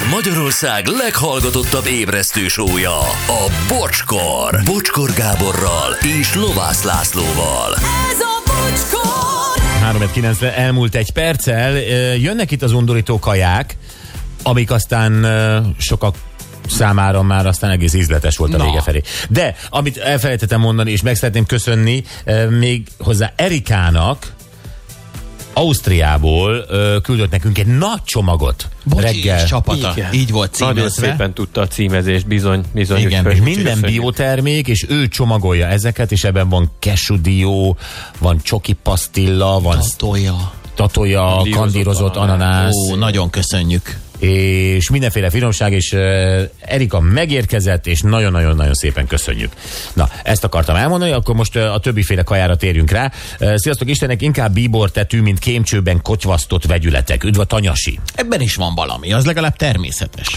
Ez Magyarország leghallgatottabb ébresztő sója, a Bocskor. Bocskor Gáborral és Lovász Lászlóval. Ez a bocskor! 3 elmúlt egy perccel. Jönnek itt az undorító kaják, amik aztán sokak számára már aztán egész ízletes volt a Na. vége felé. De, amit elfelejtettem mondani, és meg szeretném köszönni még hozzá Erikának, Ausztriából ö, küldött nekünk egy nagy csomagot Bocsi reggel. csapata. Igen. Így volt Nagyon címezve. szépen tudta a címezést, bizony, bizony. Igen, úgyhogy- És minden biotermék, és ő csomagolja ezeket, és ebben van kesúdió, van csoki pasztilla, van Tolja. tatoja, Kandírozott kandírozott ananász. ananász, Ó, nagyon köszönjük. És mindenféle finomság, és Erika megérkezett, és nagyon-nagyon-nagyon szépen köszönjük. Na, ezt akartam elmondani, akkor most a többiféle kajára térjünk rá. Sziasztok Istenek, inkább bíbor tetű, mint kémcsőben kotyvasztott vegyületek. Üdv a tanyasi! Ebben is van valami, az legalább természetes.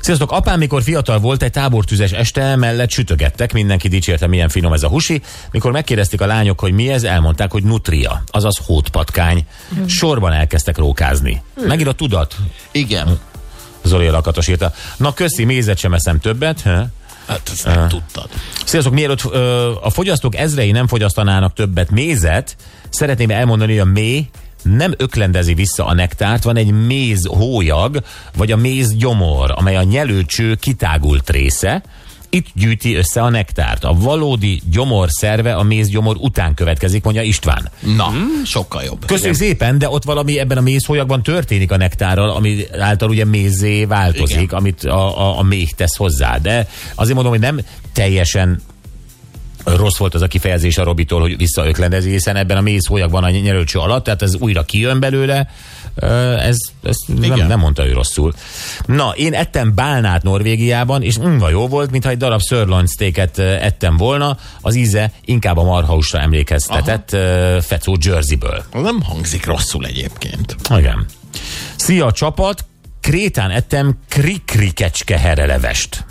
Sziasztok, apám, mikor fiatal volt, egy tábortüzes este mellett sütögettek, mindenki dicsérte, milyen finom ez a husi. Mikor megkérdezték a lányok, hogy mi ez, elmondták, hogy nutria, azaz hótpatkány. Sorban elkezdtek rókázni. Megint a tudat, Igen. Zoli lakatos írta. Na köszi, mézet sem eszem többet. Hát ezt nem tudtad. Sziasztok, mielőtt ö, a fogyasztók ezrei nem fogyasztanának többet mézet, szeretném elmondani, hogy a méh nem öklendezi vissza a nektárt, van egy méz hólyag, vagy a méz gyomor, amely a nyelőcső kitágult része, itt gyűjti össze a nektárt. A valódi gyomor szerve a mézgyomor után következik, mondja István. Na, sokkal jobb. Köszönjük szépen, de ott valami ebben a mézhólyagban történik a nektárral, ami által ugye mézzé változik, Igen. Igen. amit a, a, a méh tesz hozzá. De azért mondom, hogy nem teljesen rossz volt az a kifejezés a Robitól, hogy visszaöklendezi, hiszen ebben a mézhólyagban a nyerőcső alatt, tehát ez újra kijön belőle, ez, ez nem, Igen. nem mondta ő rosszul. Na, én ettem bálnát Norvégiában, és mm, jó volt, mintha egy darab sirloin steaket ettem volna, az íze inkább a marhausra emlékeztetett ö, fecó Jerseyből. Nem hangzik rosszul egyébként. Igen. Szia csapat! Krétán ettem krikri kecske herelevest.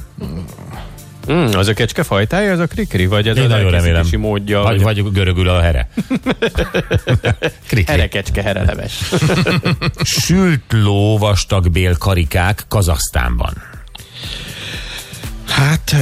Mm, az a kecske fajtája, az a krikri, vagy ez Én a nagyon remélem. módja, Vagy, vagy, vagy görögül a here. krikri. herekecske, hereleves. Sült ló vastag bél karikák Kazaksztánban. Hát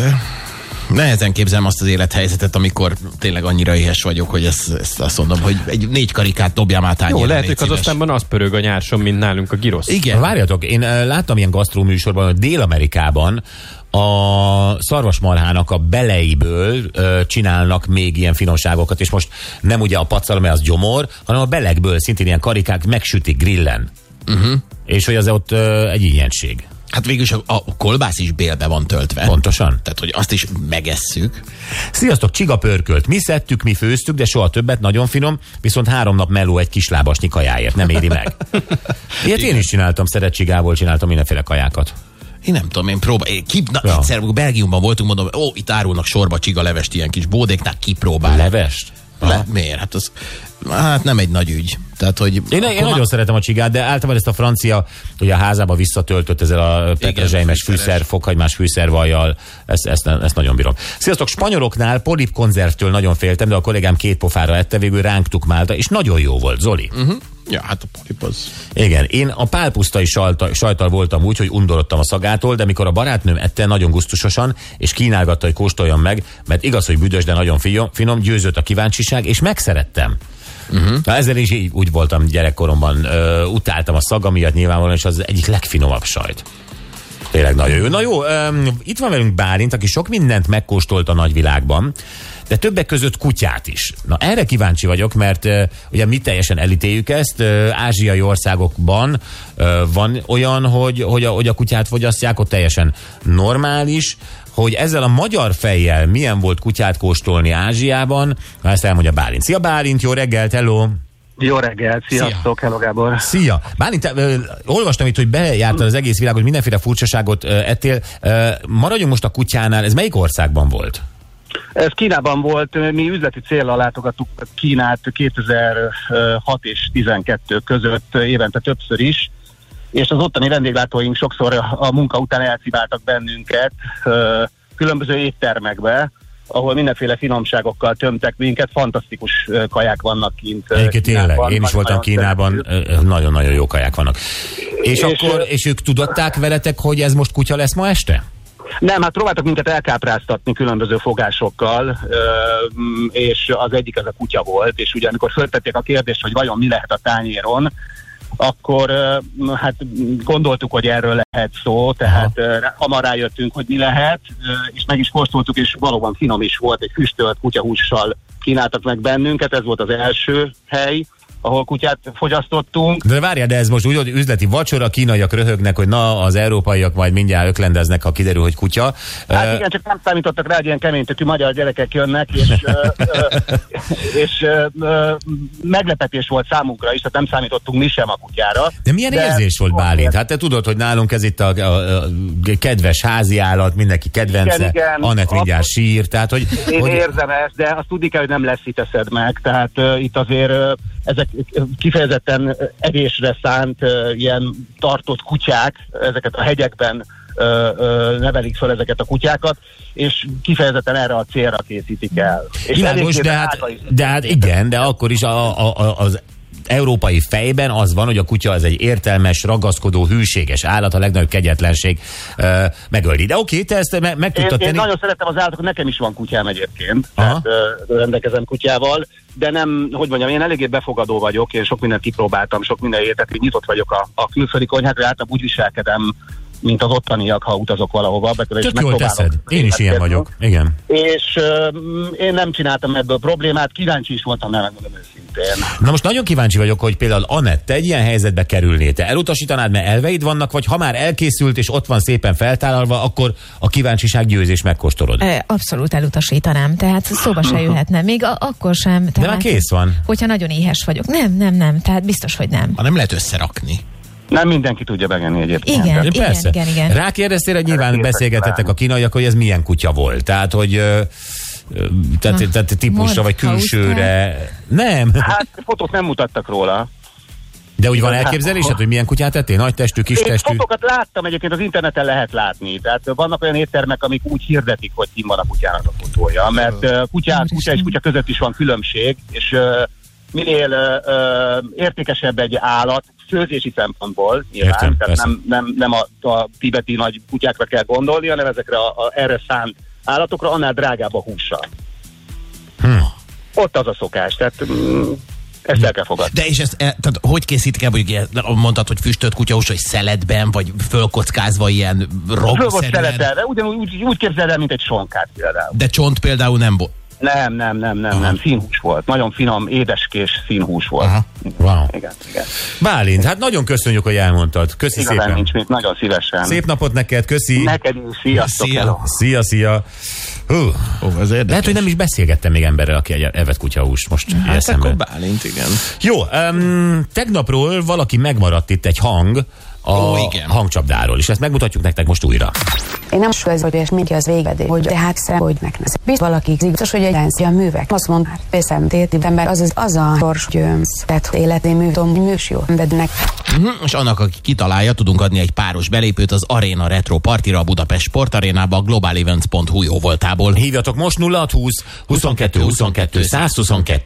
nehezen képzelem azt az élethelyzetet, amikor tényleg annyira éhes vagyok, hogy ezt, ezt azt mondom, hogy egy négy karikát dobjam át Jó, lehet, hogy. Kazasztánban az pörög a nyárson, mint nálunk a girosz. Igen. Várjatok, én ö, láttam ilyen gasztróműsorban, hogy Dél-Amerikában a szarvasmarhának a beleiből ö, csinálnak még ilyen finomságokat, és most nem ugye a pacal, mert az gyomor, hanem a belekből szintén ilyen karikák megsütik grillen. Uh-huh. És hogy az ott ö, egy ilyenség. Hát végülis a, a kolbász is bélbe van töltve. Pontosan. Tehát, hogy azt is megesszük. Sziasztok, csiga pörkölt. Mi szedtük, mi főztük, de soha többet, nagyon finom, viszont három nap meló egy kislábasnyi kajáért, nem éri meg. Ilyet én is csináltam, szeret csigából csináltam mindenféle kajákat. Én nem tudom, én próbál. Én Ki, na, ja. egyszer Belgiumban voltunk, mondom, ó, itt árulnak sorba csiga levest ilyen kis bódéknál, kipróbál. Levest? Le, miért? Hát az, hát nem egy nagy ügy. Tehát, hogy Én, én nagyon szeretem a csigát, de általában ezt a francia, hogy a házába visszatöltött ezzel a petrezselymes fűszer, fokhagymás fűszervajjal, ezt, ezt, ezt, nagyon bírom. Sziasztok, spanyoloknál polip konzervtől nagyon féltem, de a kollégám két pofára ette, végül ránk tukmálta, és nagyon jó volt, Zoli. Uh-huh. Ja, hát a polip az. Igen, én a pálpusztai sajta, sajtal voltam úgy, hogy undorodtam a szagától, de mikor a barátnőm ette nagyon gusztusosan, és kínálgatta, hogy kóstoljam meg, mert igaz, hogy büdös, de nagyon finom, győzött a kíváncsiság, és megszerettem. Uh-huh. Na, ezzel is így úgy voltam gyerekkoromban, ö, utáltam a szaga miatt nyilvánvalóan, és az egyik legfinomabb sajt. Tényleg nagyon jó. Na jó, um, itt van velünk Bálint, aki sok mindent megkóstolt a nagyvilágban, de többek között kutyát is. Na erre kíváncsi vagyok, mert uh, ugye mi teljesen elítéljük ezt, uh, ázsiai országokban uh, van olyan, hogy, hogy, a, hogy a kutyát fogyasztják, ott teljesen normális, hogy ezzel a magyar fejjel milyen volt kutyát kóstolni Ázsiában, na ezt elmondja Bálint. Szia Bálint, jó reggelt, hello! Jó reggelt, sziasztok, hello Gábor. Szia! Bálint, ö, olvastam itt, hogy bejártad az egész világot, mindenféle furcsaságot ö, ettél. Ö, maradjunk most a kutyánál, ez melyik országban volt? Ez Kínában volt, mi üzleti célra látogattuk Kínát 2006 és 12 között évente többször is, és az ottani vendéglátóink sokszor a munka után elsziváltak bennünket különböző éttermekbe, ahol mindenféle finomságokkal tömtek minket, fantasztikus kaják vannak kint. Egyébként tényleg, Kínában, én is voltam Kínában, nagyon-nagyon jó kaják vannak. És, És, akkor, és ők tudatták veletek, hogy ez most kutya lesz ma este? Nem, hát próbáltak minket elkápráztatni különböző fogásokkal, és az egyik az a kutya volt, és ugye amikor föltették a kérdést, hogy vajon mi lehet a tányéron, akkor hát gondoltuk, hogy erről lehet szó, tehát ö, hamar rájöttünk, hogy mi lehet, és meg is kóstoltuk, és valóban finom is volt, egy füstölt kutyahússal kínáltak meg bennünket, ez volt az első hely, ahol kutyát fogyasztottunk. De várjál, de ez most úgy, hogy üzleti vacsora, kínaiak röhögnek, hogy na, az európaiak majd mindjárt öklendeznek, ha kiderül, hogy kutya. Hát igen, csak nem számítottak rá, hogy ilyen keménytökű magyar gyerekek jönnek, és, és meglepetés volt számunkra is, tehát nem számítottunk mi sem a kutyára. De milyen De- érzés volt Bálint? Hát te tudod, hogy nálunk ez itt a, a, a kedves házi állat, mindenki kedvence, Igen, igen. Anett mindjárt sír, tehát hogy, Én hogy érzem ezt, de azt tudni kell, hogy nem lesz itt eszed meg, tehát uh, itt azért uh, ezek kifejezetten evésre szánt ilyen tartott kutyák, ezeket a hegyekben nevelik fel ezeket a kutyákat, és kifejezetten erre a célra készítik el. És Világos, de hát, de hát igen, de akkor is a, a, a, az európai fejben az van, hogy a kutya az egy értelmes, ragaszkodó, hűséges állat, a legnagyobb kegyetlenség uh, megölni. De oké, te ezt me, meg Én, tudtad én tenni. nagyon szeretem az állatokat, nekem is van kutyám egyébként, Aha. tehát ö, rendelkezem kutyával, de nem, hogy mondjam, én eléggé befogadó vagyok, én sok mindent kipróbáltam, sok minden hogy nyitott vagyok a, a külföldi konyhákra, általában úgy viselkedem, mint az ottaniak, ha utazok valahova. Be, és Tök jól teszed. Én is ilyen vagyok. Igen. És ö, én nem csináltam ebből problémát, kíváncsi is voltam, nem megmondom őszintén. Na most nagyon kíváncsi vagyok, hogy például Anett, te egy ilyen helyzetbe kerülnél. Te elutasítanád, mert elveid vannak, vagy ha már elkészült és ott van szépen feltállalva, akkor a kíváncsiság győzés megkóstolod. Abszolút elutasítanám, tehát szóba se jöhetne. Még a, akkor sem. Tehát, már kész van. Hogyha nagyon éhes vagyok. Nem, nem, nem. Tehát biztos, hogy nem. Ha nem lehet összerakni. Nem mindenki tudja megenni egyébként. Igen. Tehát- Persze. igen, igen. Rákérdeztél, hogy nyilván beszélgetettek a kínaiak, hogy ez milyen kutya volt. Tehát, hogy ö, ö, tehát, tehát típusra vagy külsőre. Nem. Hát fotót nem mutattak róla. De úgy van Hát, elképzelésed, hogy milyen kutyát ettél? Nagy testű, kis Én testű? fotókat láttam, egyébként az interneten lehet látni. Tehát vannak olyan éttermek, amik úgy hirdetik, hogy kim van a kutyának a fotója, mert kutyák, kutya és kutya között is van különbség, és uh, minél uh, uh, értékesebb egy állat, főzési szempontból nyilván, Értem, tehát persze. nem, nem, nem a, a tibeti nagy kutyákra kell gondolni, hanem ezekre a, a erre szánt állatokra, annál drágább a húsa. Hm. Ott az a szokás, tehát mm, ezt el kell fogadni. De és ezt, e, tehát hogy készítik el, hogy ilyen- mondtad, hogy füstölt kutyahús, hogy szeletben, vagy fölkockázva ilyen Föl volt szeletelve, ugyanúgy úgy, úgy képzeld el, mint egy sonkát például. de csont például nem volt. Nem, nem, nem, nem, nem, színhús volt. Nagyon finom, édeskés színhús volt. Aha. Wow. Igen, igen. Bálint, hát nagyon köszönjük, hogy elmondtad. Köszi Igazán szépen. nincs mit, nagyon szívesen. Szép napot neked, köszi. Neked is, sziasztok, Szia. hello. Szia, szia. Hú. Ó, az érdekes. Lehet, hogy nem is beszélgettem még emberrel, aki egy evett kutyahúst most Hát eszembe. akkor Bálint, igen. Jó, um, tegnapról valaki megmaradt itt egy hang a Ó, igen. hangcsapdáról, és ezt megmutatjuk nektek most újra. Én nem ez, hogy és mindig az végedé, hogy tehát szem, hogy neknek. Biztos valaki biztos, hogy egy a művek. Azt mond, hát veszem téti ember, az az, az a sors győmsz. Tehát életé mű, tudom, hogy műs jó. Vednek. Uh-huh. És annak, aki kitalálja, tudunk adni egy páros belépőt az Arena Retro Partira a Budapest Sportarénába a globalevents.hu jó voltából. Hívjatok most 0620 22 22 122.